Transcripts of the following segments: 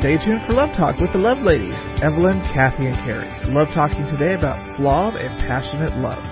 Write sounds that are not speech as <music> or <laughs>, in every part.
Stay tuned for Love Talk with the Love Ladies, Evelyn, Kathy, and Carrie. Love talking today about flawed and passionate love.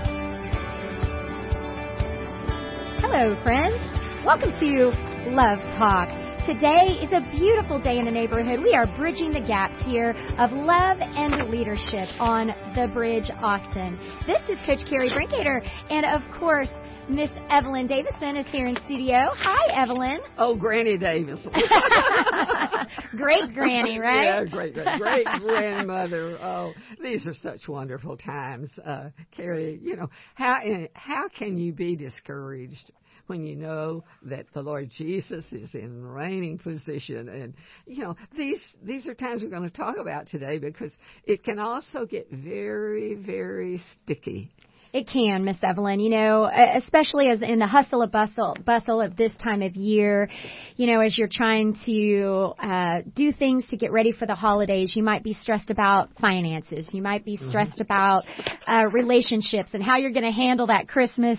Hello, friends. Welcome to Love Talk. Today is a beautiful day in the neighborhood. We are bridging the gaps here of love and leadership on the Bridge Austin. This is Coach Carrie Brinkater, and of course, Miss Evelyn Davison is here in studio. Hi, Evelyn. Oh, Granny Davis. <laughs> <laughs> great granny, right? Yeah, great, great, great grandmother. Oh, these are such wonderful times, uh, Carrie. You know how how can you be discouraged when you know that the Lord Jesus is in reigning position. And you know, these these are times we're going to talk about today because it can also get very, very sticky. It can, Miss Evelyn. You know, especially as in the hustle of bustle, bustle of this time of year. You know, as you're trying to uh, do things to get ready for the holidays, you might be stressed about finances. You might be mm-hmm. stressed mm-hmm. about uh, relationships and how you're going to handle that Christmas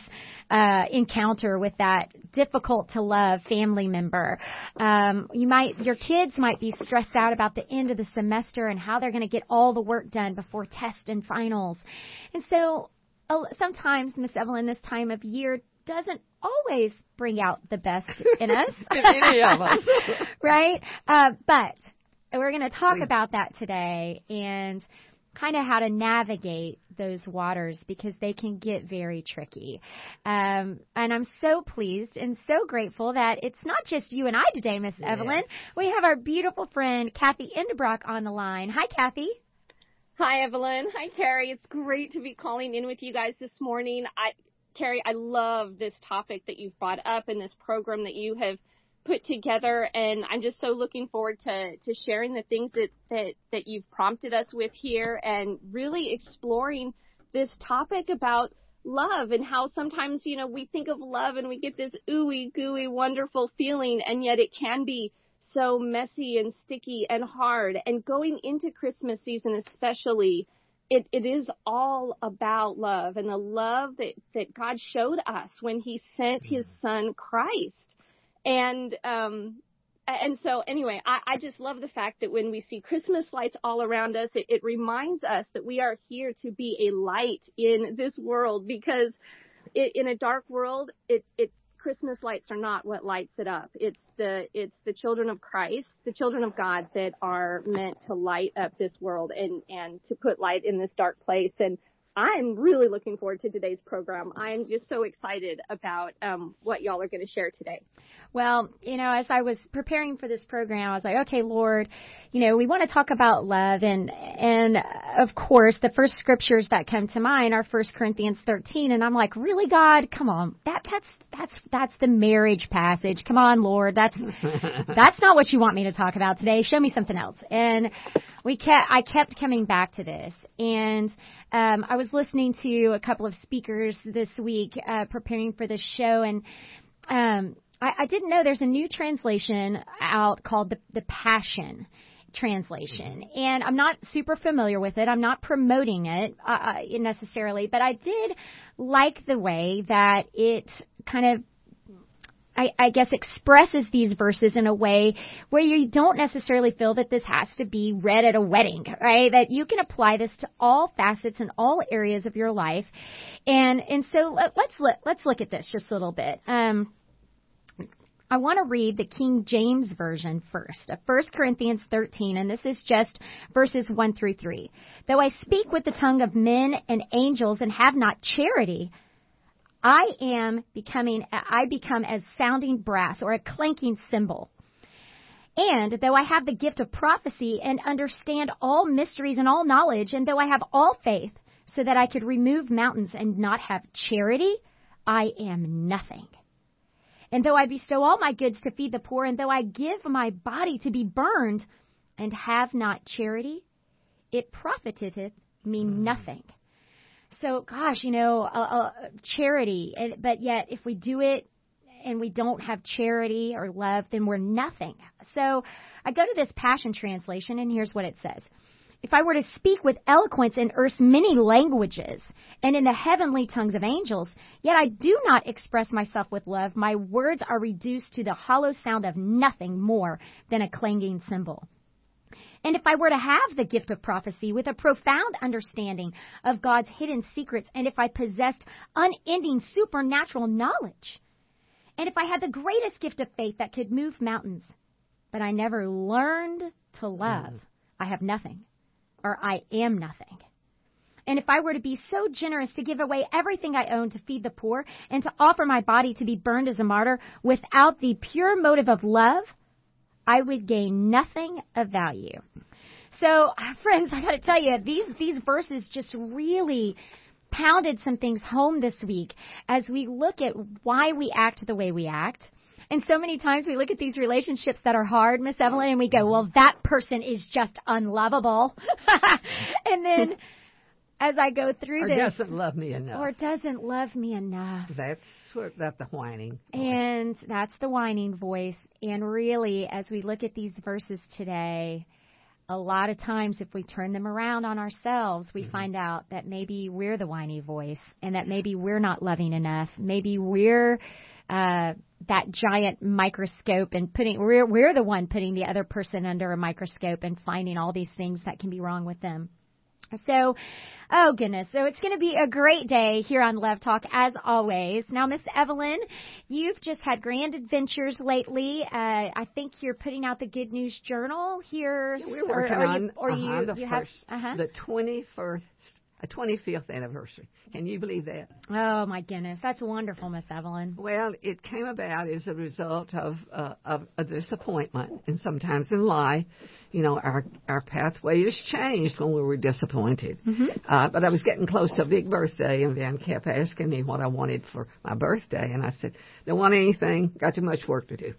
uh, encounter with that difficult to love family member. Um, you might, your kids might be stressed out about the end of the semester and how they're going to get all the work done before tests and finals. And so sometimes Miss Evelyn, this time of year doesn't always bring out the best in <laughs> us. Any of us, <laughs> right? Uh, but we're going to talk Please. about that today and kind of how to navigate those waters because they can get very tricky. Um, and I'm so pleased and so grateful that it's not just you and I today, Miss yes. Evelyn. We have our beautiful friend Kathy Endebrock on the line. Hi, Kathy. Hi, Evelyn. Hi, Carrie. It's great to be calling in with you guys this morning. I, Carrie, I love this topic that you've brought up and this program that you have put together, and I'm just so looking forward to to sharing the things that that that you've prompted us with here, and really exploring this topic about love and how sometimes you know we think of love and we get this ooey gooey wonderful feeling, and yet it can be so messy and sticky and hard. And going into Christmas season, especially, it, it is all about love and the love that, that God showed us when He sent His mm-hmm. Son Christ. And um, and so anyway, I, I just love the fact that when we see Christmas lights all around us, it, it reminds us that we are here to be a light in this world because it, in a dark world, it, it Christmas lights are not what lights it up. It's the it's the children of Christ, the children of God that are meant to light up this world and and to put light in this dark place. And I'm really looking forward to today's program. I'm just so excited about um, what y'all are going to share today. Well, you know, as I was preparing for this program, I was like, okay, Lord, you know, we want to talk about love, and and of course, the first scriptures that come to mind are First Corinthians 13, and I'm like, really, God, come on, that that's that's that's the marriage passage. Come on, Lord, that's <laughs> that's not what you want me to talk about today. Show me something else. And we kept I kept coming back to this, and um, I was listening to a couple of speakers this week uh, preparing for this show, and um, I, I didn't know there's a new translation out called the, the Passion translation. And I'm not super familiar with it. I'm not promoting it uh, uh necessarily, but I did like the way that it kind of I, I guess expresses these verses in a way where you don't necessarily feel that this has to be read at a wedding, right? That you can apply this to all facets and all areas of your life. And and so let, let's let, let's look at this just a little bit. Um, I want to read the King James Version first, of 1 Corinthians 13, and this is just verses 1 through 3. Though I speak with the tongue of men and angels and have not charity, I am becoming, I become as sounding brass or a clanking cymbal. And though I have the gift of prophecy and understand all mysteries and all knowledge, and though I have all faith so that I could remove mountains and not have charity, I am nothing. And though I bestow all my goods to feed the poor, and though I give my body to be burned and have not charity, it profiteth me mm. nothing. So, gosh, you know, uh, uh, charity, but yet if we do it and we don't have charity or love, then we're nothing. So I go to this Passion Translation, and here's what it says. If I were to speak with eloquence in earth's many languages and in the heavenly tongues of angels, yet I do not express myself with love, my words are reduced to the hollow sound of nothing more than a clanging cymbal. And if I were to have the gift of prophecy with a profound understanding of God's hidden secrets, and if I possessed unending supernatural knowledge, and if I had the greatest gift of faith that could move mountains, but I never learned to love, mm-hmm. I have nothing, or I am nothing. And if I were to be so generous to give away everything I own to feed the poor and to offer my body to be burned as a martyr without the pure motive of love, I would gain nothing of value. So, <laughs> friends, I got to tell you, these these verses just really pounded some things home this week as we look at why we act the way we act. And so many times we look at these relationships that are hard, Miss Evelyn, and we go, well, that person is just unlovable. <laughs> and then as I go through or this, doesn't love me enough. or doesn't love me enough. That's what that the whining. voice. And that's the whining voice. And really, as we look at these verses today, a lot of times if we turn them around on ourselves, we find out that maybe we're the whiny voice and that maybe we're not loving enough. Maybe we're uh, that giant microscope and putting we're we're the one putting the other person under a microscope and finding all these things that can be wrong with them. So, oh goodness. So it's going to be a great day here on Love Talk as always. Now, Miss Evelyn, you've just had grand adventures lately. Uh, I think you're putting out the Good News Journal here. Yeah, we're working or, or on, you, uh-huh, you, the you first, have, uh-huh. the 21st a 25th anniversary. Can you believe that? Oh my goodness, that's wonderful, Miss Evelyn. Well, it came about as a result of uh, of a disappointment, and sometimes in life, you know, our our pathway is changed when we were disappointed. Mm-hmm. Uh, but I was getting close to a big birthday, and Van kept asking me what I wanted for my birthday, and I said, "Don't want anything. Got too much work to do."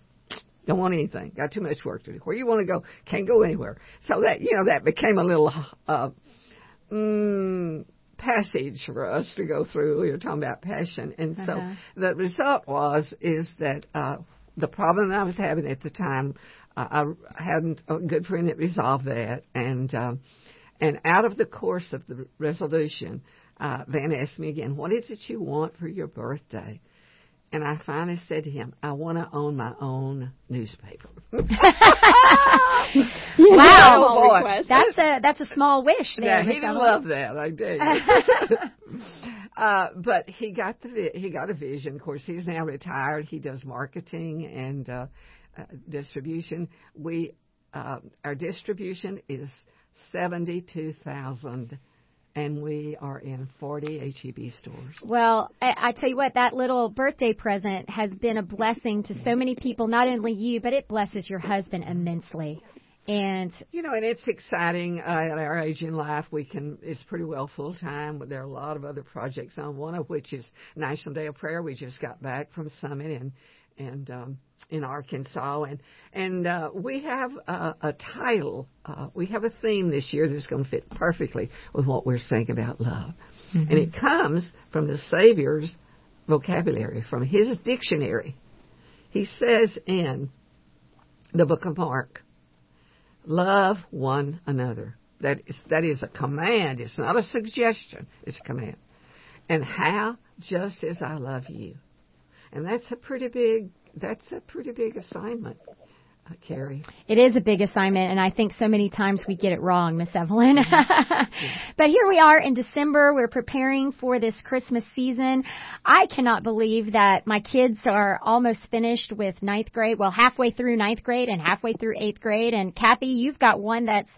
Don't want anything. Got too much work to do. Where you want to go, can't go anywhere. So that you know that became a little uh, mm, passage for us to go through. We were talking about passion, and so Uh-huh. the result was is that uh, the problem I was having at the time, uh, I hadn't a good friend that resolved that, and um, and out of the course of the resolution, uh, Van asked me again, "What is it you want for your birthday?" And I finally said to him, "I want to own my own newspaper." <laughs> <laughs> Wow. Oh, boy. That's a that's a small wish there, Yeah, he didn't love that. I tell <laughs> you. uh, but he got the vi- he got a vision. Of course, he's now retired. He does marketing and uh, uh, distribution. We uh, our distribution is seventy two thousand, and we are in forty HEB stores. Well, I, I tell you what, that little birthday present has been a blessing to so many people, not only you, but it blesses your husband immensely. And You know, and it's exciting uh, at our age in life. We can it's pretty well full time, but there are a lot of other projects on. One of which is National Day of Prayer. We just got back from Summit and and um, in Arkansas, and and uh, we have a, a title. Uh, we have a theme this year that's going to fit perfectly with what we're saying about love, and it comes from the Savior's vocabulary, from His dictionary. He says in the Book of Mark. Love one another. That is, that is a command. It's not a suggestion. It's a command. And how? Just as I love you. And that's a pretty big, that's a pretty big assignment, uh, Carrie. it is a big assignment, and I think so many times we get it wrong, Miss Evelyn. <laughs> but here we are in December. We're preparing for this Christmas season. I cannot believe that my kids are almost finished with ninth grade. Well, halfway through ninth grade and halfway through eighth grade. And Kathy, you've got one that's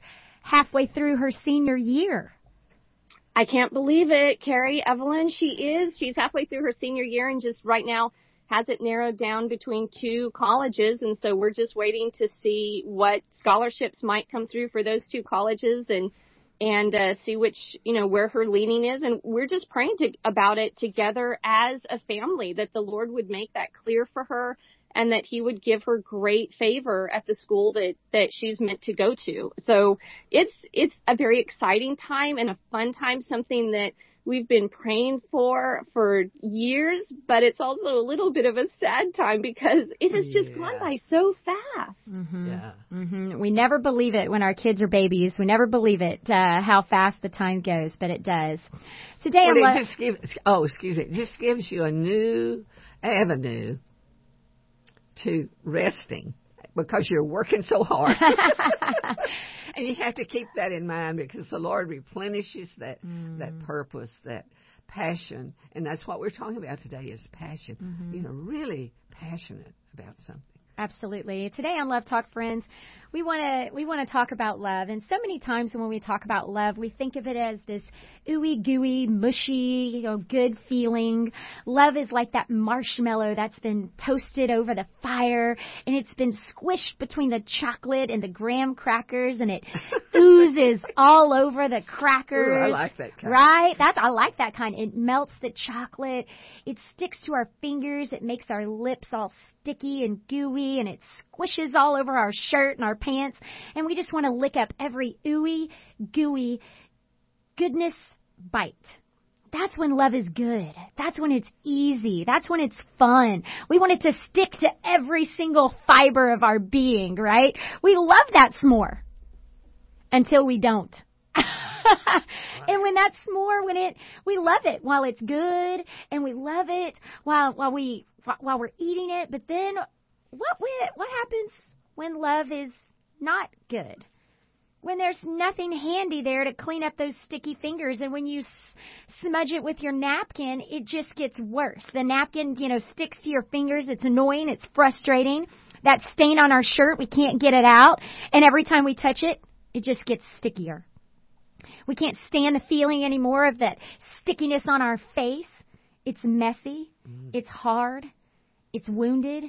halfway through her senior year. I can't believe it, Carrie Evelyn. She is. She's halfway through her senior year and just right now has it narrowed down between two colleges. And so we're just waiting to see what scholarships might come through for those two colleges and and uh, see which you know where her leaning is. And we're just praying to, about it together as a family that the Lord would make that clear for her and that he would give her great favor at the school that that she's meant to go to. So it's it's a very exciting time and a fun time, something that we've been praying for for years, but it's also a little bit of a sad time because it has just gone by so fast. Mm-hmm. Yeah. hmm We never believe it when our kids are babies. We never believe it uh, how fast the time goes, but it does. Today, Well, I'm it just gives, oh, excuse me, it just gives you a new avenue to resting because you're working so hard. <laughs> and you have to keep that in mind because the Lord replenishes that Mm. that purpose, that passion, and that's what we're talking about today is passion. Mm-hmm. You know, really passionate about something. Absolutely. Today on Love Talk Friends, we want to we want to talk about love. And so many times when we talk about love, we think of it as this ooey gooey, mushy, you know, good feeling. Love is like that marshmallow that's been toasted over the fire and it's been squished between the chocolate and the graham crackers and it <laughs> oozes all over the crackers. Ooh, I like that kind. Right? That's I like that kind. It melts the chocolate. It sticks to our fingers. It makes our lips all sticky and gooey and it squishes all over our shirt and our pants and we just want to lick up every ooey gooey goodness bite. That's when love is good. That's when it's easy. That's when it's fun. We want it to stick to every single fiber of our being, right? We love that s'more until we don't. <laughs> and when that's more, when it, we love it while it's good and we love it while, while we, while we're eating it. But then what, what happens when love is not good? When there's nothing handy there to clean up those sticky fingers and when you smudge it with your napkin, it just gets worse. The napkin, you know, sticks to your fingers. It's annoying. It's frustrating. That stain on our shirt, we can't get it out. And every time we touch it, it just gets stickier. We can't stand the feeling anymore of that stickiness on our face. It's messy. Mm. It's hard. It's wounded.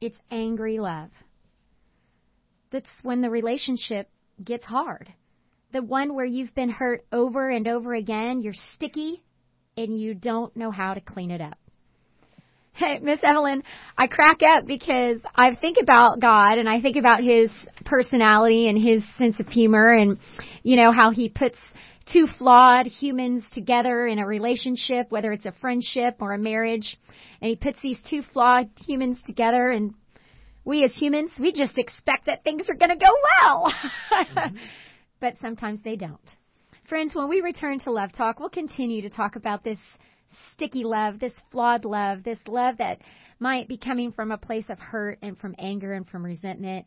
It's angry love. That's when the relationship gets hard. The one where you've been hurt over and over again, you're sticky, and you don't know how to clean it up. Hey, Miss Evelyn, I crack up because I think about God and I think about His personality and His sense of humor and, you know, how He puts two flawed humans together in a relationship, whether it's a friendship or a marriage, and He puts these two flawed humans together and we as humans, we just expect that things are going to go well. Mm-hmm. <laughs> but sometimes they don't. Friends, when we return to Love Talk, we'll continue to talk about this sticky love, this flawed love, this love that might be coming from a place of hurt and from anger and from resentment.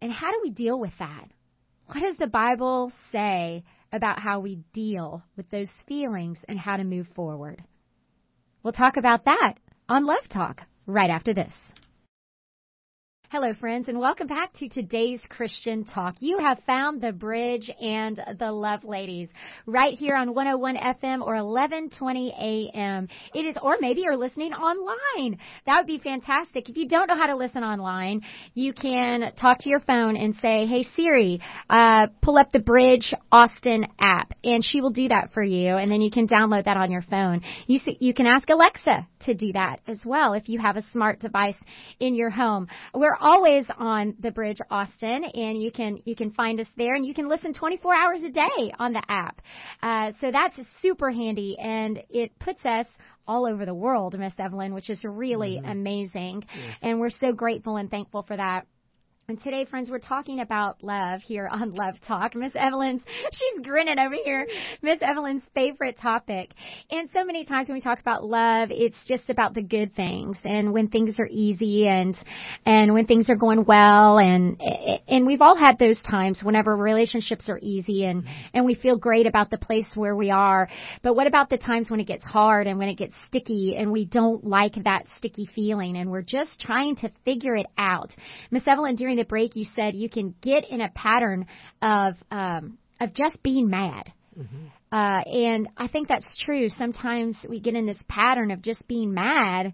And how do we deal with that? What does the Bible say about how we deal with those feelings and how to move forward? We'll talk about that on Love Talk right after this. Hello, friends, and welcome back to today's Christian Talk. You have found the bridge and the love ladies right here on 101 FM or 1120 AM. It is, or maybe you're listening online. That would be fantastic. If you don't know how to listen online, you can talk to your phone and say, Hey Siri, uh, pull up the Bridge Austin app, and she will do that for you, and then you can download that on your phone. You see, you can ask Alexa to do that as well if you have a smart device in your home. We're always on the Bridge Austin, and you can you can find us there, and you can listen 24 hours a day on the app. Uh, so that's super handy, and it puts us all over the world, Miss Evelyn, which is really amazing, and we're so grateful and thankful for that. And today, friends, we're talking about love here on Love Talk. Miss Evelyn's, <laughs> she's grinning over here. Miss Evelyn's favorite topic. And so many times when we talk about love, it's just about the good things and when things are easy and, and when things are going well. And, and we've all had those times whenever relationships are easy and, and we feel great about the place where we are. But what about the times when it gets hard and when it gets sticky and we don't like that sticky feeling and we're just trying to figure it out? Miss Evelyn, during the break, you said you can get in a pattern of um, of just being mad. Uh, and I think that's true. Sometimes we get in this pattern of just being mad.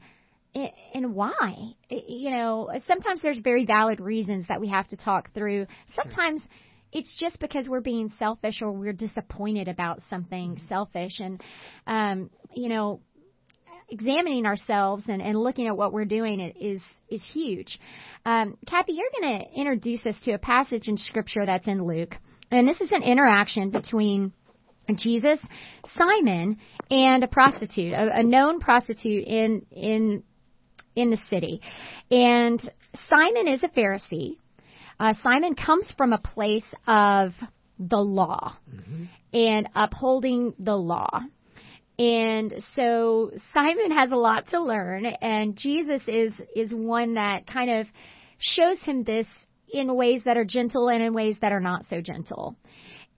And why? You know, sometimes there's very valid reasons that we have to talk through. Sometimes it's just because we're being selfish or we're disappointed about something selfish. And, um, you know, examining ourselves and, and looking at what we're doing is is huge. Um, Kathy, you're going to introduce us to a passage in Scripture that's in Luke, and this is an interaction between Jesus, Simon, and a prostitute, a, a known prostitute in in in the city. And Simon is a Pharisee. Uh, Simon comes from a place of the law and upholding the law. And so Simon has a lot to learn and Jesus is is one that kind of shows him this in ways that are gentle and in ways that are not so gentle.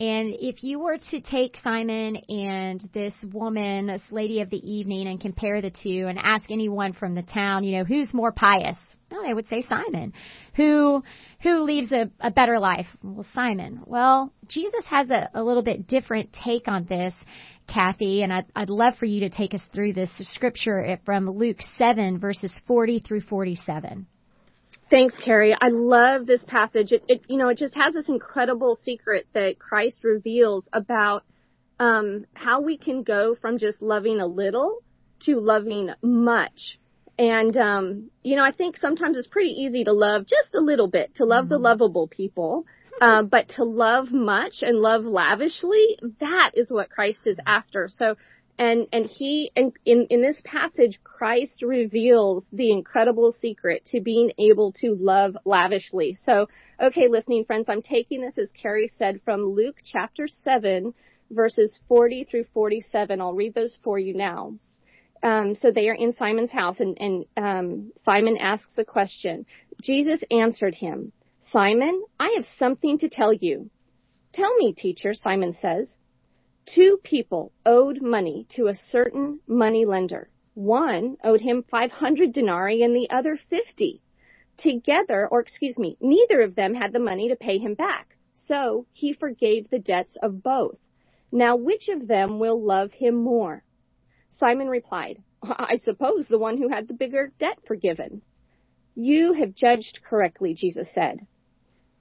And if you were to take Simon and this woman, this lady of the evening, and compare the two and ask anyone from the town, you know, who's more pious? Well, they would say Simon. Who who leads a, a better life? Well, Simon. Well, Jesus has a, a little bit different take on this, Kathy, and I'd, I'd love for you to take us through this scripture from Luke 7, verses 40 through 47. Thanks, Carrie. I love this passage. It, it, you know, it just has this incredible secret that Christ reveals about um, how we can go from just loving a little to loving much. And um, you know, I think sometimes it's pretty easy to love just a little bit, to love mm-hmm. the lovable people. Uh, but to love much and love lavishly, that is what Christ is after. So and, and he, and in, in this passage, Christ reveals the incredible secret to being able to love lavishly. So, okay, listening friends, I'm taking this, as Carrie said, from Luke chapter 7, verses 40 through 47. I'll read those for you now. Um, so they are in Simon's house, and, and um, Simon asks the question. Jesus answered him, Simon, I have something to tell you. Tell me, teacher, Simon says. Two people owed money to a certain money lender. One owed him 500 denarii and the other 50. Together, or excuse me, neither of them had the money to pay him back. So he forgave the debts of both. Now which of them will love him more? Simon replied, <laughs> I suppose the one who had the bigger debt forgiven. You have judged correctly, Jesus said.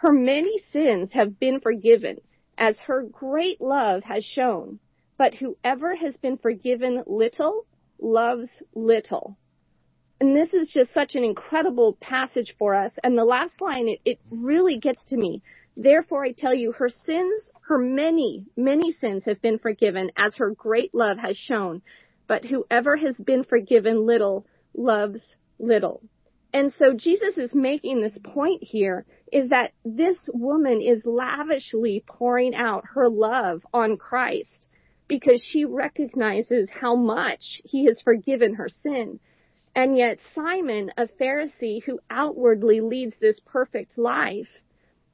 her many sins have been forgiven, as her great love has shown. But whoever has been forgiven little loves little. And this is just such an incredible passage for us. And the last line, it, it really gets to me. Therefore I tell you, her sins, her many, many sins have been forgiven as her great love has shown. But whoever has been forgiven little loves little. And so Jesus is making this point here is that this woman is lavishly pouring out her love on Christ because she recognizes how much he has forgiven her sin. And yet Simon, a Pharisee who outwardly leads this perfect life,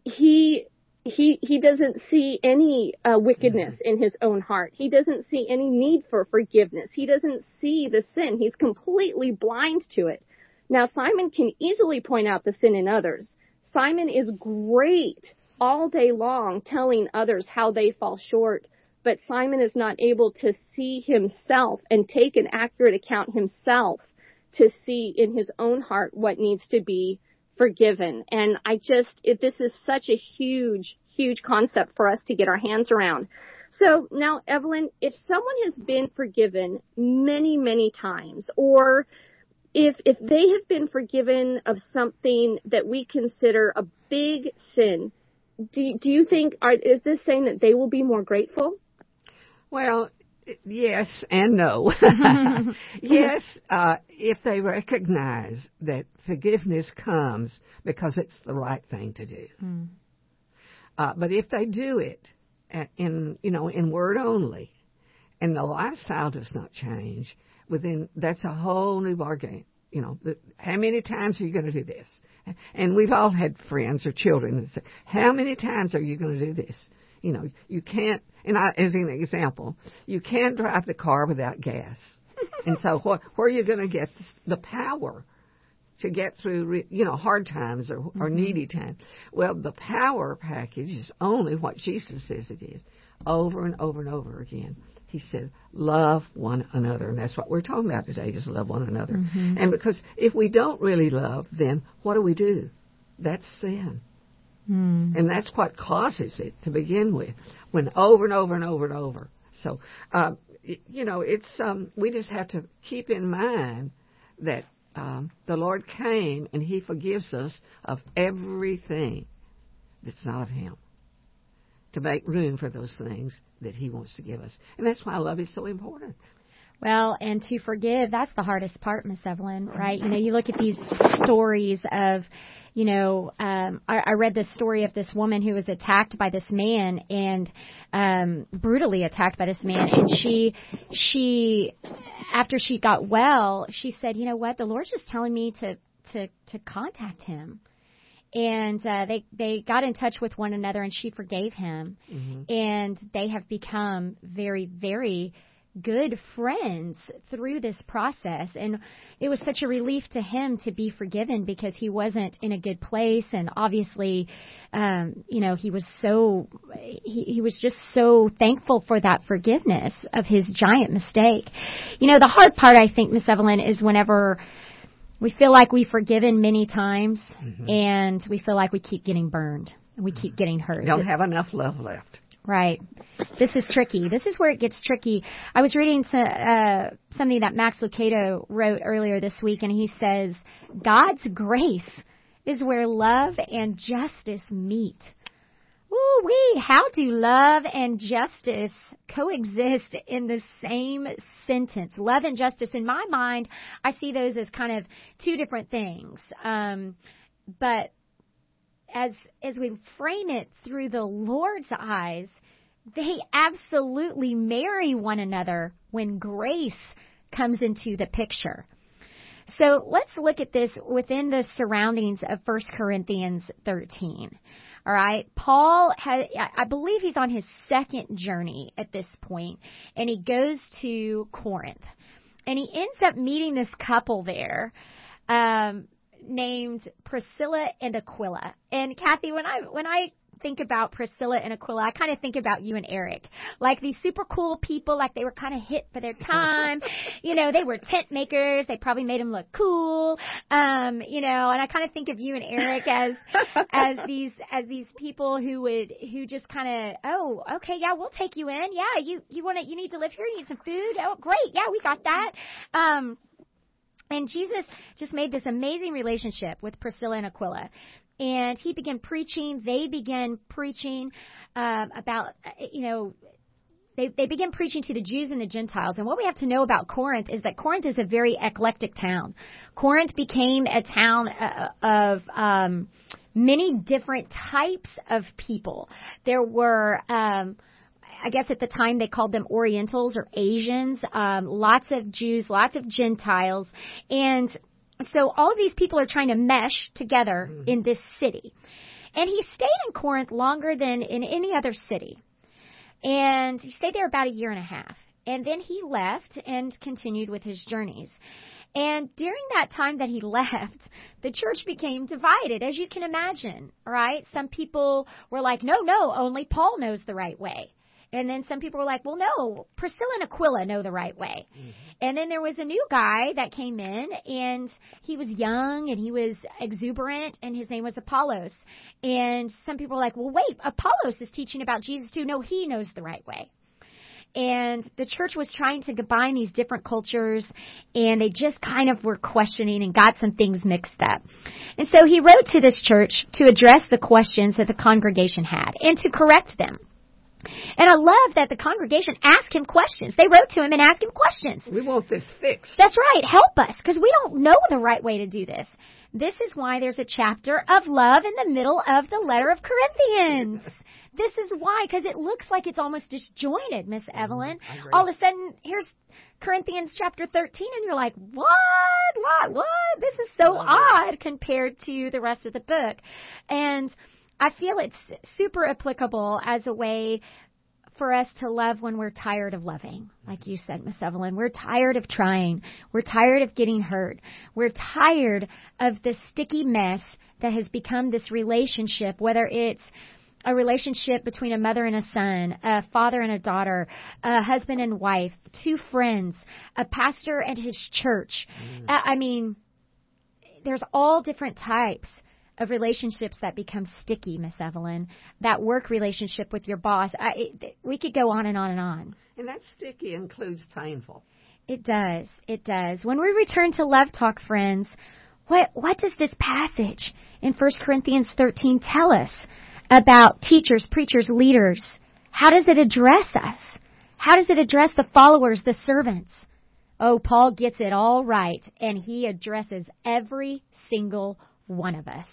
he he he doesn't see any uh, wickedness mm-hmm. in his own heart. He doesn't see any need for forgiveness. He doesn't see the sin. He's completely blind to it. Now Simon can easily point out the sin in others. Simon is great all day long telling others how they fall short but Simon is not able to see himself and take an accurate account himself to see in his own heart what needs to be forgiven. And I just, if this is such a huge, huge concept for us to get our hands around. So now, Evelyn, if someone has been forgiven many, many times, or if if they have been forgiven of something that we consider a big sin, do do you think are, is this saying that they will be more grateful? Well, yes and no. <laughs> <laughs> yes, uh, if they recognize that forgiveness comes because it's the right thing to do. Mm. Uh, but if they do it in, you know, in word only, and the lifestyle does not change, within that's a whole new ballgame. You know, the, how many times are you going to do this? And we've all had friends or children that say, "How many times are you going to do this?" You know, you can't and I, as an example, you can't drive the car without gas. <laughs> and so wh- where are you going to get the power to get through, you know, hard times or, or mm-hmm. needy times? Well, the power package is only what Jesus says it is, over and over and over again. He said, love one another. And that's what we're talking about today, is love one another. Mm-hmm. And because if we don't really love, then what do we do? That's sin. Mm. And that's what causes it to begin with, when over and over and over and over. So, uh, you know, it's um, we just have to keep in mind that um, the Lord came and He forgives us of everything that's not of Him. To make room for those things that He wants to give us. And that's why love is so important. Well, and to forgive, that's the hardest part, Miss Evelyn, right? You know, you look at these stories of, you know, um, I, I read this story of this woman who was attacked by this man and um, brutally attacked by this man, and she, she, after she got well, she said, you know what, the Lord's just telling me to to to contact him and uh, they they got in touch with one another and she forgave him. Mm-hmm. and they have become very very good friends through this process. And it was such a relief to him to be forgiven because he wasn't in a good place. And obviously um you know he was so he he was just so thankful for that forgiveness of his giant mistake. You know the hard part i think miss evelyn is whenever we feel like we've forgiven many times mm-hmm. and we feel like we keep getting burned and we keep getting hurt. Don't have enough love left. Right. This is tricky. This is where it gets tricky. I was reading uh, something that Max Lucado wrote earlier this week, and he says, God's grace is where love and justice meet. Wee, how do love and justice coexist in the same sentence? Love and justice, in my mind, I see those as kind of two different things. Um, but as as we frame it through the Lord's eyes, they absolutely marry one another when grace comes into the picture. So let's look at this within the surroundings of 1 Corinthians 13. All right. Paul had, I believe he's on his second journey at this point, and he goes to Corinth. And he ends up meeting this couple there, um, named Priscilla and Aquila. And Kathy, when I, when I think about Priscilla and Aquila, I kind of think about you and Eric. Like these super cool people, like they were kind of hit for their time. <laughs> you know, they were tent makers. They probably made them look cool. Um, you know, and I kind of think of you and Eric as, <laughs> as these, as these people who would, who just kind of, oh, okay, yeah, we'll take you in. Yeah, you, you want to, you need to live here. You need some food. Oh, great. Yeah, we got that. Um, and Jesus just made this amazing relationship with Priscilla and Aquila and he began preaching. They began preaching um, about, you know, they, they began preaching to the Jews and the Gentiles. And what we have to know about Corinth is that Corinth is a very eclectic town. Corinth became a town uh, of um, many different types of people. There were. Um, I guess at the time they called them Orientals or Asians, um, lots of Jews, lots of Gentiles, and so all of these people are trying to mesh together mm-hmm. in this city. And he stayed in Corinth longer than in any other city. And he stayed there about a year and a half. And then he left and continued with his journeys. And during that time that he <laughs> left, the church became divided, as you can imagine, right? Some people were like, no, no, only Paul knows the right way. And then some people were like, well, no, Priscilla and Aquila know the right way. Mm-hmm. And then there was a new guy that came in, and he was young and he was exuberant, and his name was Apollos. And some people were like, well, wait, Apollos is teaching about Jesus too. No, he knows the right way. And the church was trying to combine these different cultures, and they just kind of were questioning and got some things mixed up. And so he wrote to this church to address the questions that the congregation had and to correct them. And I love that the congregation asked him questions. They wrote to him and asked him questions. We want this fixed. That's right. Help us because we don't know the right way to do this. This is why there's a chapter of love in the middle of the letter of Corinthians. this is why, because it looks like it's almost disjointed, Miss mm-hmm. Evelyn. Mm, All of a sudden, here's Corinthians chapter 13, and you're like, what? What? What? This is so odd compared to the rest of the book. And I feel it's super applicable as a way for us to love when we're tired of loving. Like you said, Miss Evelyn, we're tired of trying. We're tired of getting hurt. We're tired of the sticky mess that has become this relationship, whether it's a relationship between a mother and a son, a father and a daughter, a husband and wife, two friends, a pastor and his church. Mm. I mean, there's all different types of relationships that become sticky, Miss Evelyn. That work relationship with your boss. I, it, we could go on and on and on. And that sticky includes painful. It does. It does. When we return to Love Talk, friends, what what does this passage in 1 Corinthians 13 tell us about teachers, preachers, leaders. How does it address us? How does it address the followers, the servants? Oh, Paul gets it all right, and he addresses every single one of us.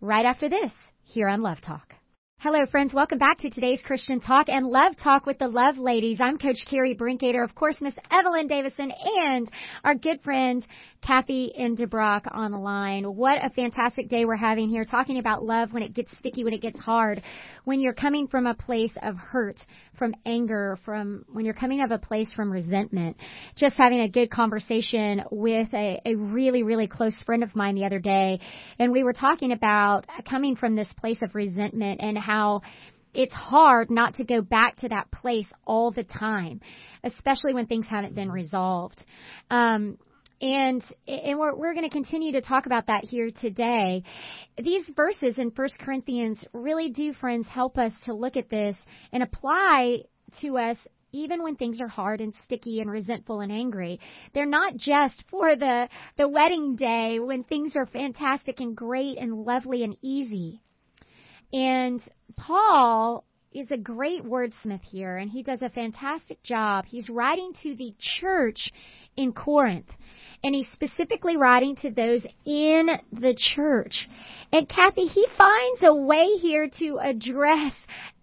Right after this, here on Love Talk. Hello, friends. Welcome back to today's Christian Talk and Love Talk with the Love Ladies. I'm Coach Carrie Brinkater, of course, Miss Evelyn Davison, and our good friend Kathy Indebrock on the line. What a fantastic day we're having here, talking about love when it gets sticky, when it gets hard, when you're coming from a place of hurt, from anger, from when you're coming of a place from resentment. Just having a good conversation with a, a really, really close friend of mine the other day, and we were talking about coming from this place of resentment and how it's hard not to go back to that place all the time, especially when things haven't been resolved. Um, and and we're, we're going to continue to talk about that here today. These verses in First Corinthians really do, friends, help us to look at this and apply to us even when things are hard and sticky and resentful and angry. They're not just for the the wedding day when things are fantastic and great and lovely and easy. And Paul is a great wordsmith here, and he does a fantastic job. He's writing to the church in Corinth, and he's specifically writing to those in the church. And Kathy, he finds a way here to address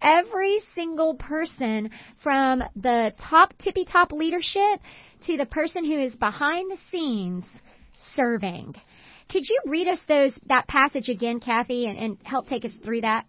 every single person from the top tippy top leadership to the person who is behind the scenes serving. Could you read us those that passage again, Kathy, and, and help take us through that?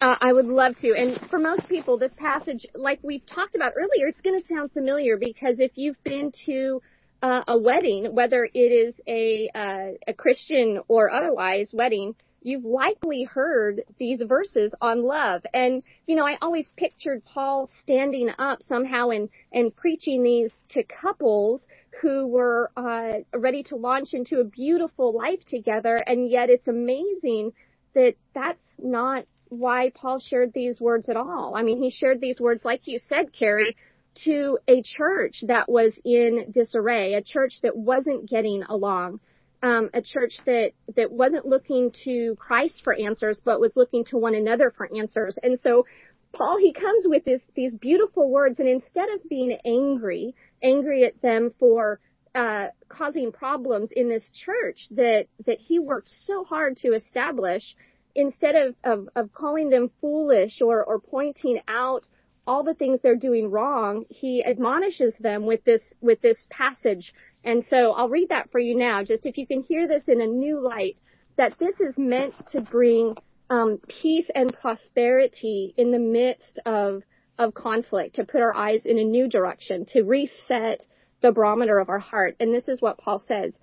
Uh, I would love to. And for most people, this passage, like we've talked about earlier, it's going to sound familiar because if you've been to uh, a wedding, whether it is a uh, a Christian or otherwise wedding, you've likely heard these verses on love. And you know, I always pictured Paul standing up somehow and and preaching these to couples who were uh, ready to launch into a beautiful life together. And yet, it's amazing that that's not why Paul shared these words at all. I mean, he shared these words, like you said, Carrie, to a church that was in disarray, a church that wasn't getting along, um, a church that that wasn't looking to Christ for answers, but was looking to one another for answers. And so, Paul he comes with this these beautiful words, and instead of being angry, angry at them for uh, causing problems in this church that that he worked so hard to establish, instead of, of, of calling them foolish or, or pointing out all the things they're doing wrong, he admonishes them with this, with this passage. And so I'll read that for you now, just if you can hear this in a new light, that this is meant to bring um, peace and prosperity in the midst of, of conflict, to put our eyes in a new direction, to reset the barometer of our heart. And this is what Paul says.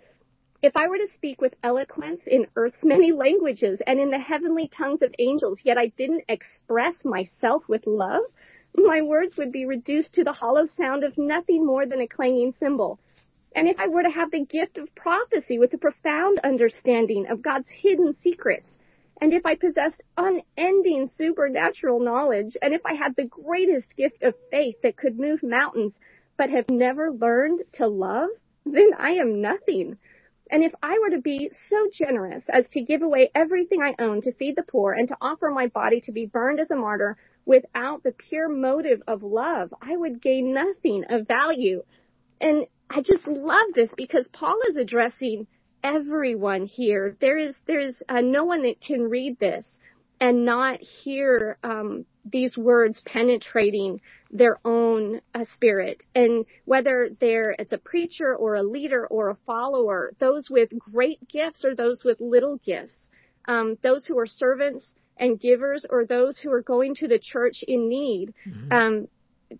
If I were to speak with eloquence in earth's many languages and in the heavenly tongues of angels, yet I didn't express myself with love, my words would be reduced to the hollow sound of nothing more than a clanging cymbal. And if I were to have the gift of prophecy with a profound understanding of God's hidden secrets, and if I possessed unending supernatural knowledge, and if I had the greatest gift of faith that could move mountains, but have never learned to love, then I am nothing. And if I were to be so generous as to give away everything I own to feed the poor and to offer my body to be burned as a martyr without the pure motive of love, I would gain nothing of value. And I just love this because Paul is addressing everyone here. There is, there is uh, no one that can read this and not hear um, these words penetrating their own uh, spirit. And whether they're as a preacher or a leader or a follower, those with great gifts or those with little gifts, um, those who are servants and givers or those who are going to the church in need. Mm-hmm. Um,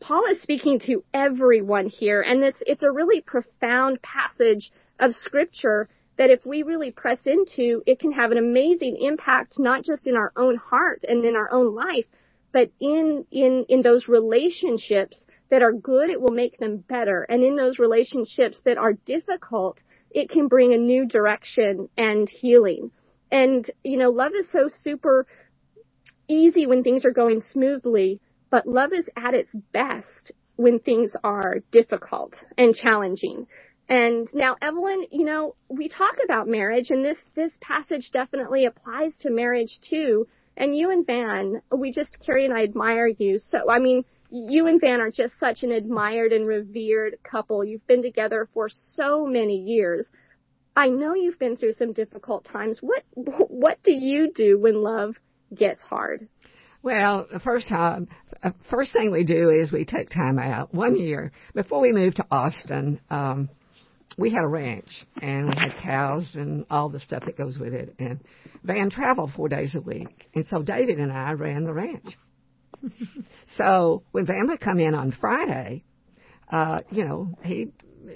Paul is speaking to everyone here, and it's it's a really profound passage of scripture that if we really press into, it can have an amazing impact not just in our own heart and in our own life, but in, in, in those relationships that are good, it will make them better. And in those relationships that are difficult, it can bring a new direction and healing. And, you know, love is so super easy when things are going smoothly, but love is at its best when things are difficult and challenging. And now, Evelyn, you know, we talk about marriage, and this this passage definitely applies to marriage too. And you and Van, we just Carrie and I admire you. So, I mean, you and Van are just such an admired and revered couple. You've been together for so many years. I know you've been through some difficult times. What what do you do when love gets hard? Well, the first time, uh, first thing we do is we take time out. One year before we moved to Austin, um, we had a ranch and we had cows and all the stuff that goes with it. And Van traveled four days a week, and so David and I ran the ranch. <laughs> so when Van would come in on Friday, uh, you know, he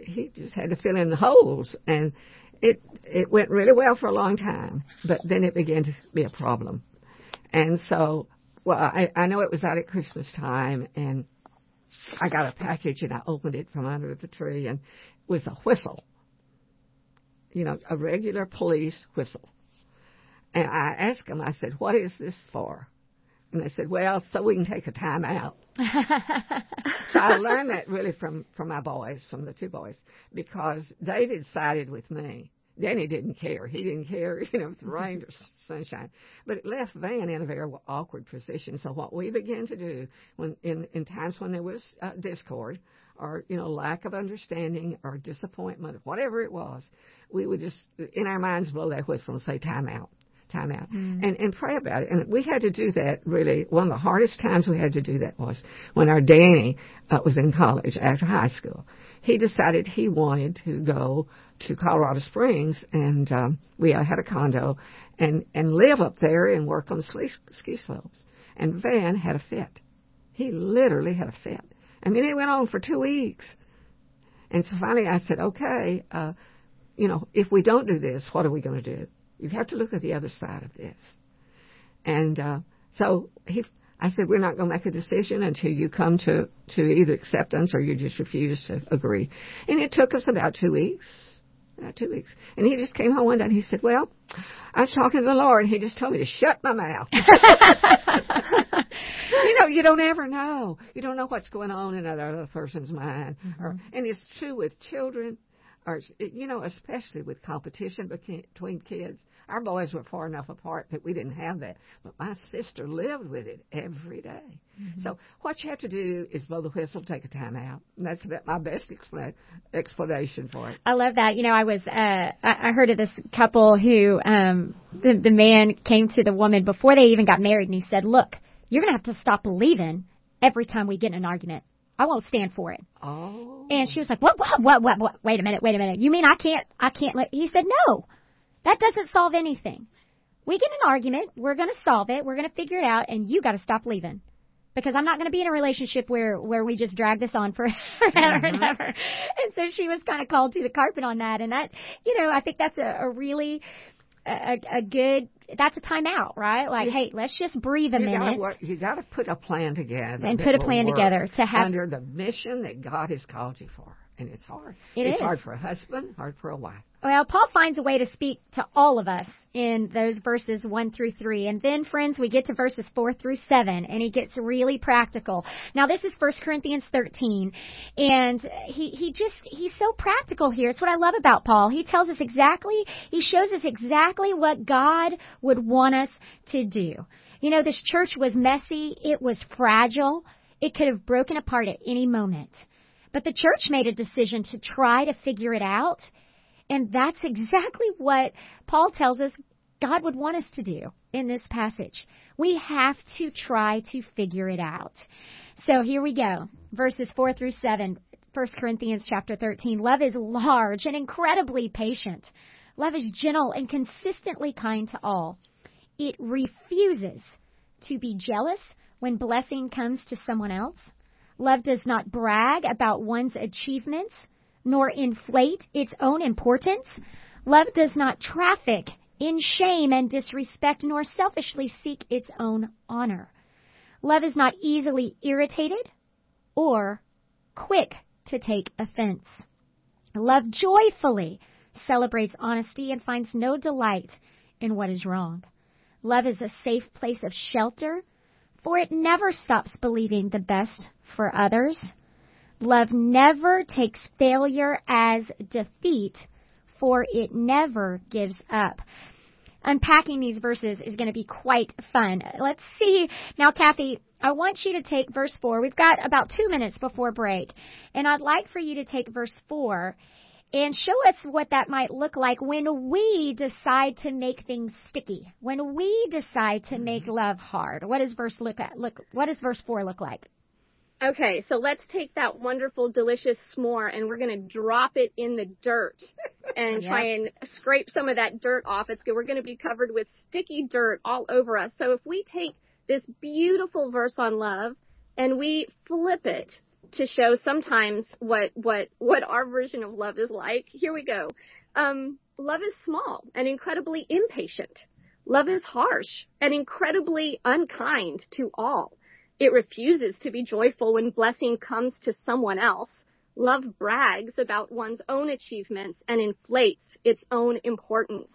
he just had to fill in the holes, and it it went really well for a long time, but then it began to be a problem. And so, well, I, I know it was out at Christmas time, and I got a package and I opened it from under the tree, and it was a whistle. You know, a regular police whistle. And I asked him, I said, "What is this for?" And they said, "Well, so we can take a time out." <laughs> so I learned that really from from my boys, from the two boys, because David sided with me. Danny didn't care. He didn't care, <laughs> you know, if it rained or sunshine. But it left Van in a very awkward position. So what we began to do when in in times when there was uh, discord or you know lack of understanding or disappointment, whatever it was, we would just in our minds blow that whistle and say time out time out mm. and, and pray about it. And we had to do that really. One of the hardest times we had to do that was when our Danny uh, was in college after high school. He decided he wanted to go to Colorado Springs and um, we uh, had a condo and, and live up there and work on the ski, ski slopes. And Van had a fit. He literally had a fit. I mean, it went on for two weeks. And so finally I said, okay, uh, you know, if we don't do this, what are we going to do? You have to look at the other side of this. And uh, so he, I said, we're not going to make a decision until you come to, to either acceptance or you just refuse to agree. And it took us about two weeks. About two weeks. And he just came home one day and he said, well, I was talking to the Lord and he just told me to shut my mouth. <laughs> you know, you don't ever know. You don't know what's going on in another person's mind. Mm-hmm. Or, and it's true with children or you know, especially with competition between kids. Our boys were far enough apart that we didn't have that, but my sister lived with it every day. Mm-hmm. So what you have to do is blow the whistle, take a time out, and that's about my best expla- explanation for it. I love that. You know, I was uh, I heard of this couple who um, the, the man came to the woman before they even got married, and he said, "Look, you're gonna have to stop leaving every time we get in an argument." I won't stand for it. Oh. And she was like, what, what, what, what, what? Wait a minute, wait a minute. You mean I can't, I can't let, he said, no, that doesn't solve anything. We get an argument, we're going to solve it, we're going to figure it out, and you got to stop leaving. Because I'm not going to be in a relationship where where we just drag this on forever mm-hmm. <laughs> and ever. And so she was kind of called to the carpet on that, and that, you know, I think that's a, a really a, a good that's a timeout, right? Like, hey, let's just breathe a you minute. Gotta work, you got to put a plan together and put a plan together to have under the mission that God has called you for, and it's hard. It it's is. hard for a husband, hard for a wife. Well, Paul finds a way to speak to all of us in those verses 1 through 3. And then, friends, we get to verses 4 through 7, and he gets really practical. Now, this is 1 Corinthians 13, and he, he just, he's so practical here. It's what I love about Paul. He tells us exactly, he shows us exactly what God would want us to do. You know, this church was messy, it was fragile, it could have broken apart at any moment. But the church made a decision to try to figure it out and that's exactly what Paul tells us God would want us to do in this passage. We have to try to figure it out. So here we go. Verses 4 through 7, 1 Corinthians chapter 13. Love is large and incredibly patient. Love is gentle and consistently kind to all. It refuses to be jealous when blessing comes to someone else. Love does not brag about one's achievements nor inflate its own importance. Love does not traffic in shame and disrespect, nor selfishly seek its own honor. Love is not easily irritated or quick to take offense. Love joyfully celebrates honesty and finds no delight in what is wrong. Love is a safe place of shelter, for it never stops believing the best for others. Love never takes failure as defeat, for it never gives up. Unpacking these verses is going to be quite fun. Let's see. Now, Kathy, I want you to take verse 4. We've got about two minutes before break, and I'd like for you to take verse 4 and show us what that might look like when we decide to make things sticky. When we decide to make mm-hmm. love hard. What does verse look at look what does verse 4 look like? Okay, so let's take that wonderful, delicious s'more and we're going to drop it in the dirt <laughs> and yep. try and scrape some of that dirt off. It's we're going to be covered with sticky dirt all over us. So if we take this beautiful verse on love and we flip it to show sometimes what what what our version of love is like. Here we go. Um, love is small and incredibly impatient. Love is harsh and incredibly unkind to all. It refuses to be joyful when blessing comes to someone else. Love brags about one's own achievements and inflates its own importance.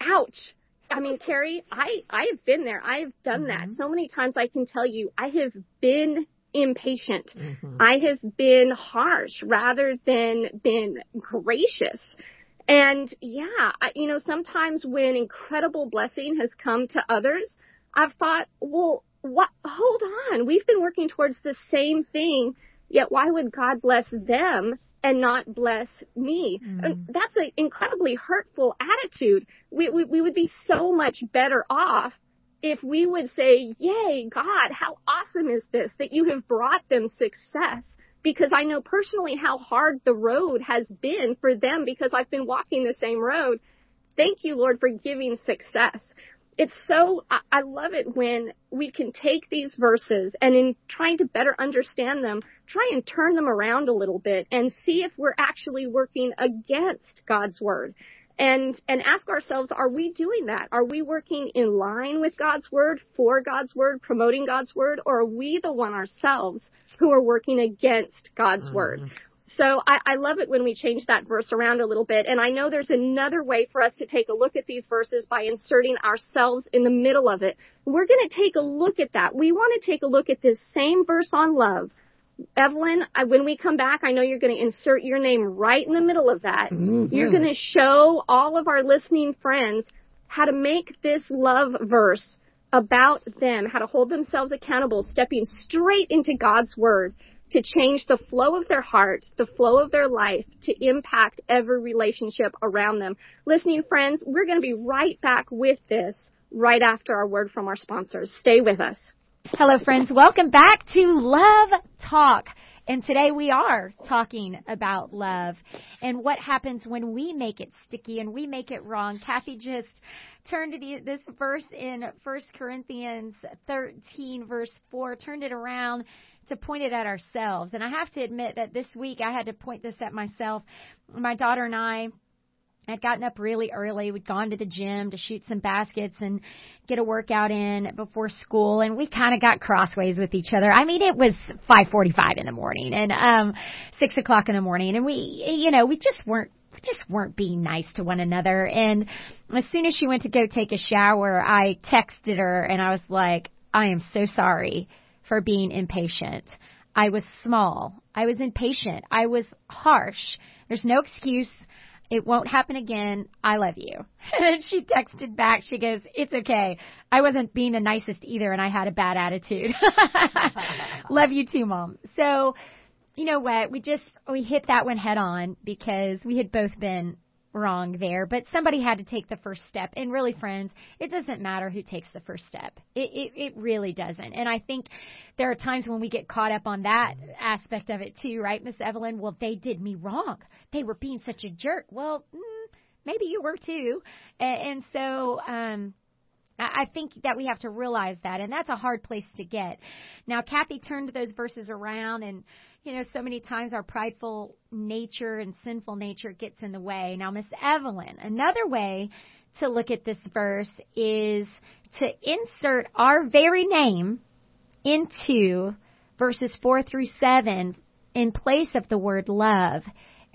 Ouch. I mean, Carrie, I, I have been there. I have done mm-hmm. that so many times. I can tell you, I have been impatient. Mm-hmm. I have been harsh rather than been gracious. And yeah, I, you know, sometimes when incredible blessing has come to others, I've thought, well, what, hold on. We've been working towards the same thing. Yet why would God bless them and not bless me? Mm. That's an incredibly hurtful attitude. We, we, we would be so much better off if we would say, Yay, God, how awesome is this that you have brought them success? Because I know personally how hard the road has been for them because I've been walking the same road. Thank you, Lord, for giving success. It's so, I love it when we can take these verses and in trying to better understand them, try and turn them around a little bit and see if we're actually working against God's word and and ask ourselves are we doing that? Are we working in line with god's word for god's word promoting god's word? Or are we the one ourselves who are working against god's mm-hmm. word? So I, I love it when we change that verse around a little bit. And i know there's another way for us to take a look at these verses by inserting ourselves in the middle of it. We're going to take a look at that. We want to take a look at this same verse on love Evelyn, I, when we come back, I know you're going to insert your name right in the middle of that. Mm-hmm. You're going to show all of our listening friends how to make this love verse about them, how to hold themselves accountable, stepping straight into God's Word to change the flow of their heart, the flow of their life, to impact every relationship around them. Listening friends, we're going to be right back with this right after our word from our sponsors. Stay with us. Hello, friends. Welcome back to Love Talk. And today we are talking about love and what happens when we make it sticky and we make it wrong. Kathy just turned to this verse in 1 Corinthians 13, verse 4, turned it around to point it at ourselves. And I have to admit that this week I had to point this at myself. My daughter and I I'd gotten up really early. We'd gone to the gym to shoot some baskets and get a workout in before school and we kind of got crossways with each other. I mean, it was 5:45 in the morning and um 6 o'clock in the morning and we, you know, we just weren't we just weren't being nice to one another. And as soon as she went to go take a shower, I texted her and I was like, I am so sorry for being impatient. I was small. I was impatient. I was harsh. There's no excuse. It won't happen again. I love you. <laughs> And she texted back. She goes, It's okay. I wasn't being the nicest either, and I had a bad attitude. <laughs> love you too, mom. So, you know what? We just, we hit that one head on because we had both been wrong there, but somebody had to take the first step. And really, friends, it doesn't matter who takes the first step. It, it, it really doesn't. And I think there are times when we get caught up on that aspect of it too, right, Miss Evelyn? Well, they did me wrong. They were being such a jerk. Well, mm, maybe you were too. And, and so, um, I think that we have to realize that, and that's a hard place to get. Now, Kathy turned those verses around and you know, so many times our prideful nature and sinful nature gets in the way. Now, Miss Evelyn, another way to look at this verse is to insert our very name into verses 4 through 7 in place of the word love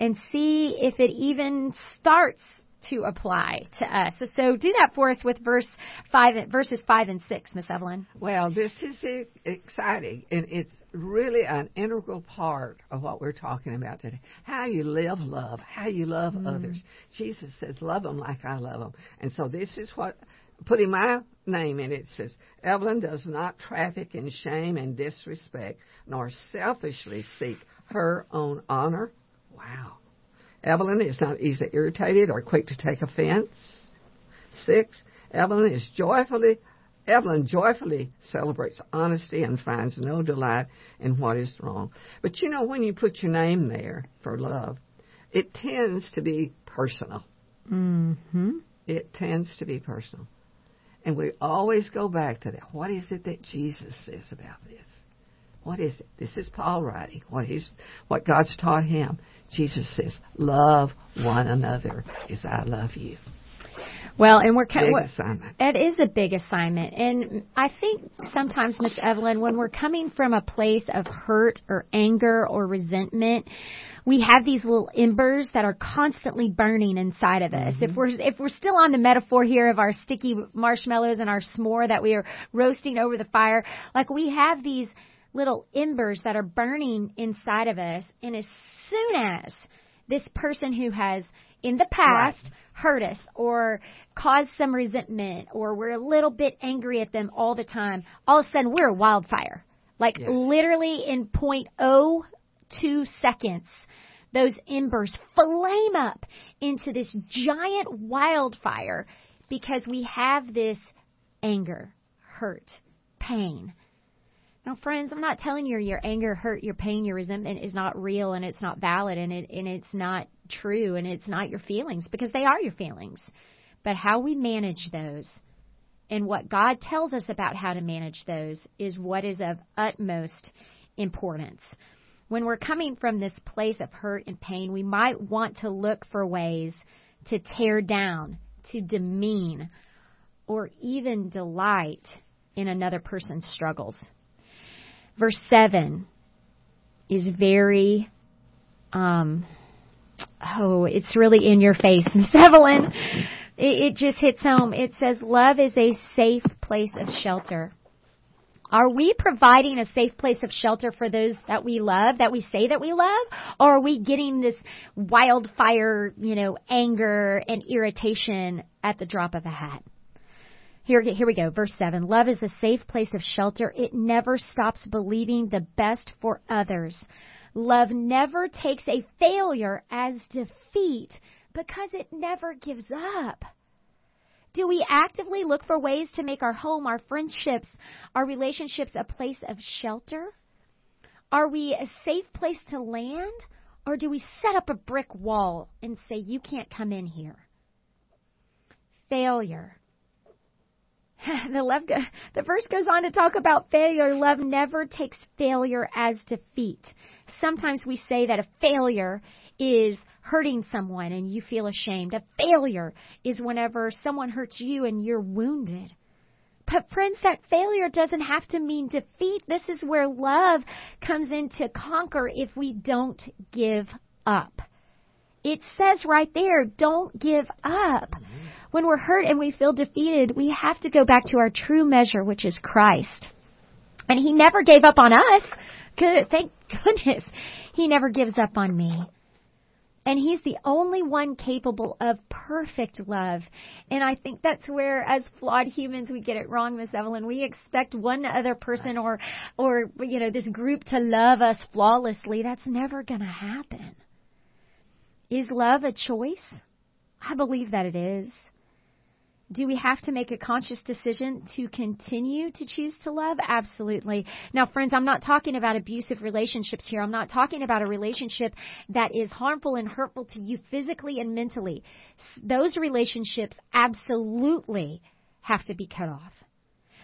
and see if it even starts to apply to us. So, so do that for us with verse five, verses five and six, Miss Evelyn. Well, this is exciting, and it's really an integral part of what we're talking about today. How you live love, how you love mm. others. Jesus says, "Love them like I love them," and so this is what. Putting my name in it says, Evelyn does not traffic in shame and disrespect, nor selfishly seek her own honor. Wow. Evelyn is not easily irritated or quick to take offense. Six, Evelyn is joyfully Evelyn joyfully celebrates honesty and finds no delight in what is wrong. But you know, when you put your name there for love, it tends to be personal. Mm-hmm. It tends to be personal. And we always go back to that. What is it that Jesus says about this? What is it? This is Paul writing. What he's, what God's taught him. Jesus says, "Love one another as I love you." Well, and we're big assignment. It is a big assignment, and I think sometimes, Miss Evelyn, when we're coming from a place of hurt or anger or resentment, we have these little embers that are constantly burning inside of us. Mm-hmm. If we're if we're still on the metaphor here of our sticky marshmallows and our s'more that we are roasting over the fire, like we have these little embers that are burning inside of us. And as soon as this person who has in the past right. hurt us or caused some resentment or we're a little bit angry at them all the time, all of a sudden we're a wildfire. Like yes. literally in point oh two seconds, those embers flame up into this giant wildfire because we have this anger, hurt, pain now, friends, I'm not telling you your anger, hurt, your pain, your resentment is not real and it's not valid and it and it's not true and it's not your feelings because they are your feelings. But how we manage those and what God tells us about how to manage those is what is of utmost importance. When we're coming from this place of hurt and pain, we might want to look for ways to tear down, to demean, or even delight in another person's struggles verse 7 is very, um, oh, it's really in your face, <laughs> Miss Evelyn. It, it just hits home. It says, love is a safe place of shelter. Are we providing a safe place of shelter for those that we love, that we say that we love? Or are we getting this wildfire, you know, anger and irritation at the drop of a hat? Here, here we go. Verse 7. Love is a safe place of shelter. It never stops believing the best for others. Love never takes a failure as defeat because it never gives up. Do we actively look for ways to make our home, our friendships, our relationships a place of shelter? Are we a safe place to land? Or do we set up a brick wall and say, you can't come in here? Failure <laughs> the love go, the verse goes on to talk about failure. Love never takes failure as defeat. Sometimes we say that a failure is hurting someone and you feel ashamed. A failure is whenever someone hurts you and you're wounded. But friends, that failure doesn't have to mean defeat. This is where love comes in to conquer if we don't give up. It says right there, don't give up. Mm-hmm. When we're hurt and we feel defeated, we have to go back to our true measure, which is Christ. And He never gave up on us. Good, thank goodness. He never gives up on me. And He's the only one capable of perfect love. And I think that's where, as flawed humans, we get it wrong, Miss Evelyn. We expect one other person or, or, you know, this group to love us flawlessly. That's never going to happen. Is love a choice? I believe that it is. Do we have to make a conscious decision to continue to choose to love? Absolutely. Now, friends, I'm not talking about abusive relationships here. I'm not talking about a relationship that is harmful and hurtful to you physically and mentally. Those relationships absolutely have to be cut off.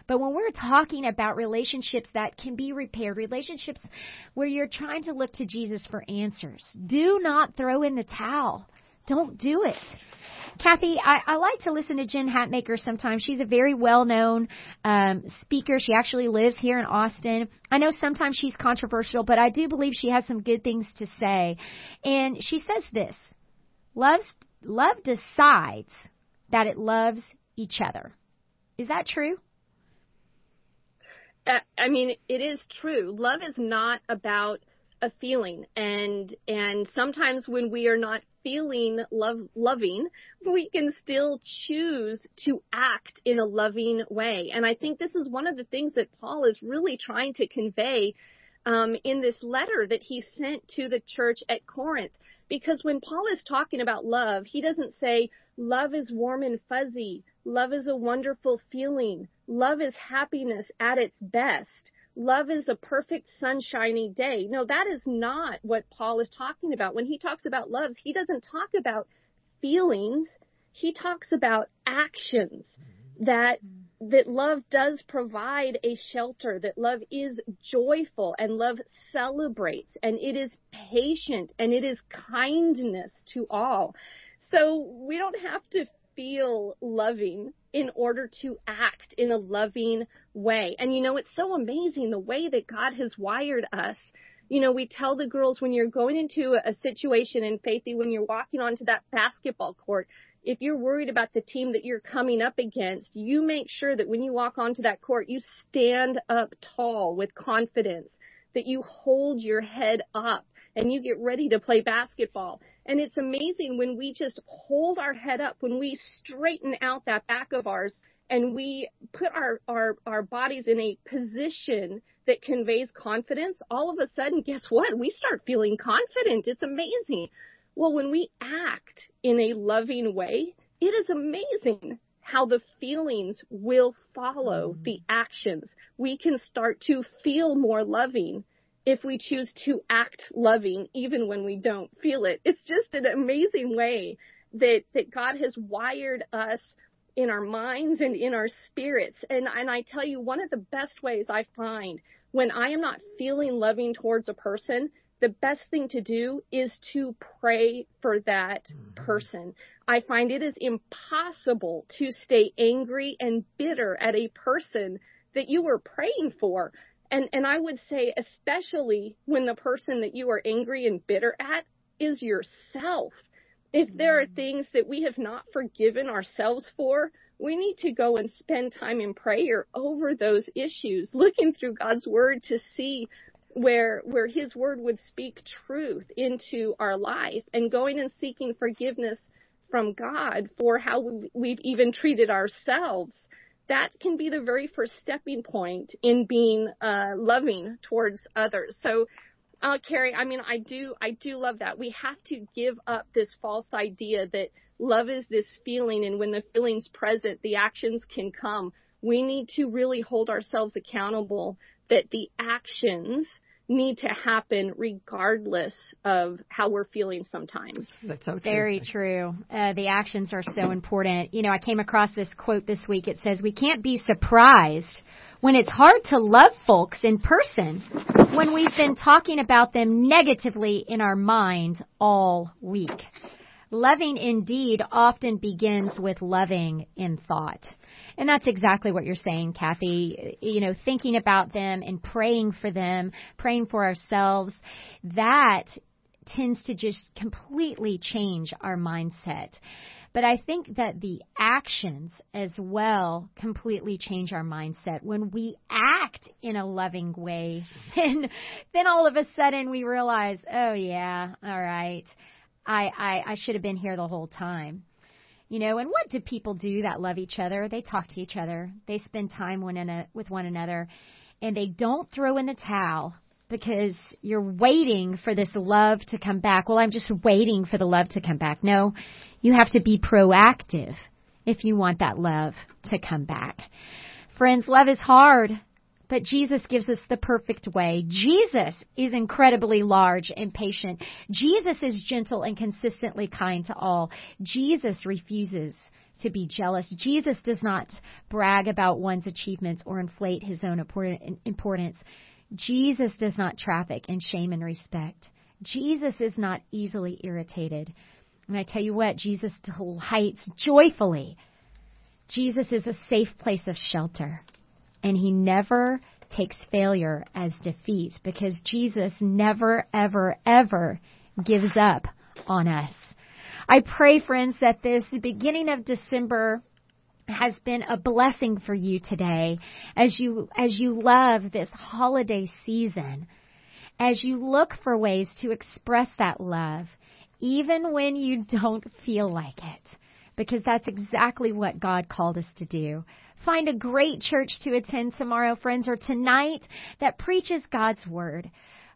But when we're talking about relationships that can be repaired, relationships where you're trying to look to Jesus for answers, do not throw in the towel. Don't do it. Kathy, I, I like to listen to Jen Hatmaker sometimes. She's a very well known um, speaker. She actually lives here in Austin. I know sometimes she's controversial, but I do believe she has some good things to say. And she says this Love love decides that it loves each other. Is that true? I mean, it is true. Love is not about a feeling. And and sometimes when we are not feeling love loving we can still choose to act in a loving way. And i think this is one of the things that paul is really trying to convey um, in this letter that he sent to the church at corinth. Because when paul is talking about love he doesn't say love is warm and fuzzy love is a wonderful feeling love is happiness at its best love is a perfect sunshiny day. No, that is not what Paul is talking about. When he talks about loves, he doesn't talk about feelings. He talks about actions that that love does provide a shelter, that love is joyful and love celebrates and it is patient and it is kindness to all. So we don't have to feel loving in order to act in a loving way. And you know, it's so amazing the way that God has wired us. You know, we tell the girls when you're going into a situation in Faithy, when you're walking onto that basketball court, if you're worried about the team that you're coming up against, you make sure that when you walk onto that court, you stand up tall with confidence, that you hold your head up and you get ready to play basketball. And it's amazing when we just hold our head up, when we straighten out that back of ours and we put our, our, our bodies in a position that conveys confidence, all of a sudden, guess what? We start feeling confident. It's amazing. Well, when we act in a loving way, it is amazing how the feelings will follow mm-hmm. the actions. We can start to feel more loving if we choose to act loving even when we don't feel it. It's just an amazing way that, that God has wired us in our minds and in our spirits. And, and I tell you, one of the best ways I find when I am not feeling loving towards a person, the best thing to do is to pray for that mm-hmm. person. I find it is impossible to stay angry and bitter at a person that you were praying for. And, and I would say, especially when the person that you are angry and bitter at is yourself. If there are mm. things that we have not forgiven ourselves for, we need to go and spend time in prayer over those issues, looking through God's word to see where where his word would speak truth into our life and going and seeking forgiveness from God for how we've even treated ourselves that can be the very first stepping point in being uh, loving towards others. So, uh, Carrie, I mean, I do, I do love that. We have to give up this false idea that love is this feeling, and when the feeling's present, the actions can come. We need to really hold ourselves accountable that the actions need to happen regardless of how we're feeling sometimes. That's so true. Very true. Uh, the actions are so important. You know, I came across this quote this week. It says, We can't be surprised when it's hard to love folks in person when we've been talking about them negatively in our mind all week. Loving indeed often begins with loving in thought. And that's exactly what you're saying, Kathy. You know, thinking about them and praying for them, praying for ourselves, that tends to just completely change our mindset. But I think that the actions as well completely change our mindset. When we act in a loving way, <laughs> then then all of a sudden we realize, oh yeah, all right, I I, I should have been here the whole time. You know, and what do people do that love each other? They talk to each other. They spend time one a, with one another, and they don't throw in the towel because you're waiting for this love to come back. Well, I'm just waiting for the love to come back. No, you have to be proactive if you want that love to come back. Friends, love is hard. But Jesus gives us the perfect way. Jesus is incredibly large and patient. Jesus is gentle and consistently kind to all. Jesus refuses to be jealous. Jesus does not brag about one's achievements or inflate his own importance. Jesus does not traffic in shame and respect. Jesus is not easily irritated. And I tell you what, Jesus delights joyfully. Jesus is a safe place of shelter and he never takes failure as defeat because Jesus never, ever, ever gives up on us. I pray, friends, that this beginning of December has been a blessing for you today as you as you love this holiday season as you look for ways to express that love even when you don't feel like it because that's exactly what God called us to do find a great church to attend tomorrow friends or tonight that preaches God's word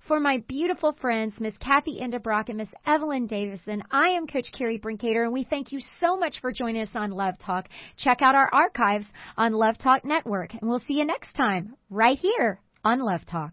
for my beautiful friends, Miss Kathy Endebrock and Miss Evelyn Davison, I am Coach Carrie Brinkater, and we thank you so much for joining us on Love Talk. Check out our archives on Love Talk Network, and we'll see you next time right here on Love Talk.